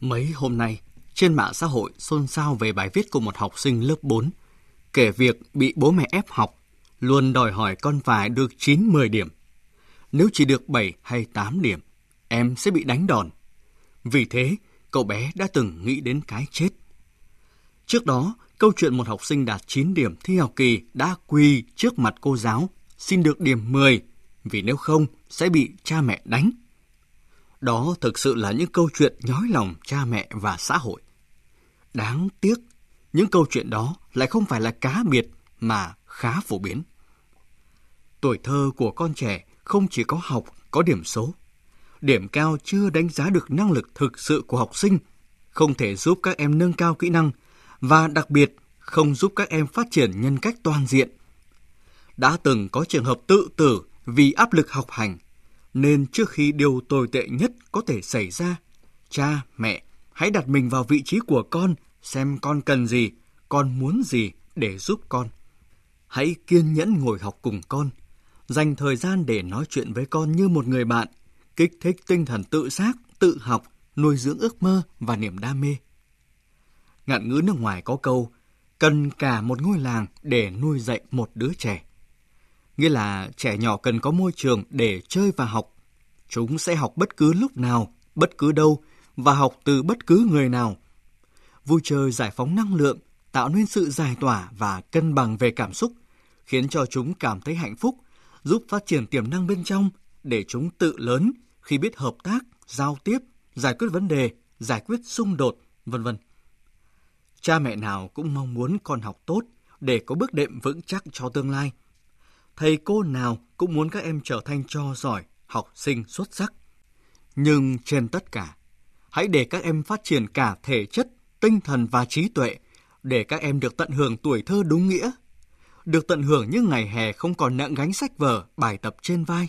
Mấy hôm nay, trên mạng xã hội xôn xao về bài viết của một học sinh lớp 4, kể việc bị bố mẹ ép học, luôn đòi hỏi con phải được 9-10 điểm. Nếu chỉ được 7 hay 8 điểm, em sẽ bị đánh đòn. Vì thế, cậu bé đã từng nghĩ đến cái chết. Trước đó, câu chuyện một học sinh đạt 9 điểm thi học kỳ đã quỳ trước mặt cô giáo, xin được điểm 10, vì nếu không sẽ bị cha mẹ đánh. Đó thực sự là những câu chuyện nhói lòng cha mẹ và xã hội. Đáng tiếc, những câu chuyện đó lại không phải là cá biệt mà khá phổ biến. Tuổi thơ của con trẻ không chỉ có học, có điểm số. Điểm cao chưa đánh giá được năng lực thực sự của học sinh, không thể giúp các em nâng cao kỹ năng và đặc biệt không giúp các em phát triển nhân cách toàn diện. Đã từng có trường hợp tự tử vì áp lực học hành, nên trước khi điều tồi tệ nhất có thể xảy ra, cha, mẹ hãy đặt mình vào vị trí của con, xem con cần gì, con muốn gì để giúp con. Hãy kiên nhẫn ngồi học cùng con, dành thời gian để nói chuyện với con như một người bạn, kích thích tinh thần tự giác, tự học, nuôi dưỡng ước mơ và niềm đam mê. Ngạn ngữ nước ngoài có câu, cần cả một ngôi làng để nuôi dạy một đứa trẻ. Nghĩa là trẻ nhỏ cần có môi trường để chơi và học. Chúng sẽ học bất cứ lúc nào, bất cứ đâu và học từ bất cứ người nào. Vui chơi giải phóng năng lượng, tạo nên sự giải tỏa và cân bằng về cảm xúc, khiến cho chúng cảm thấy hạnh phúc, giúp phát triển tiềm năng bên trong để chúng tự lớn khi biết hợp tác, giao tiếp, giải quyết vấn đề, giải quyết xung đột, vân vân. Cha mẹ nào cũng mong muốn con học tốt để có bước đệm vững chắc cho tương lai. Thầy cô nào cũng muốn các em trở thành cho giỏi, học sinh xuất sắc. Nhưng trên tất cả, hãy để các em phát triển cả thể chất, tinh thần và trí tuệ để các em được tận hưởng tuổi thơ đúng nghĩa. Được tận hưởng những ngày hè không còn nặng gánh sách vở, bài tập trên vai.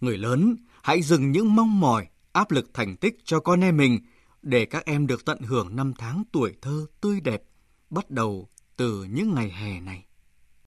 Người lớn, hãy dừng những mong mỏi, áp lực thành tích cho con em mình để các em được tận hưởng năm tháng tuổi thơ tươi đẹp, bắt đầu từ những ngày hè này.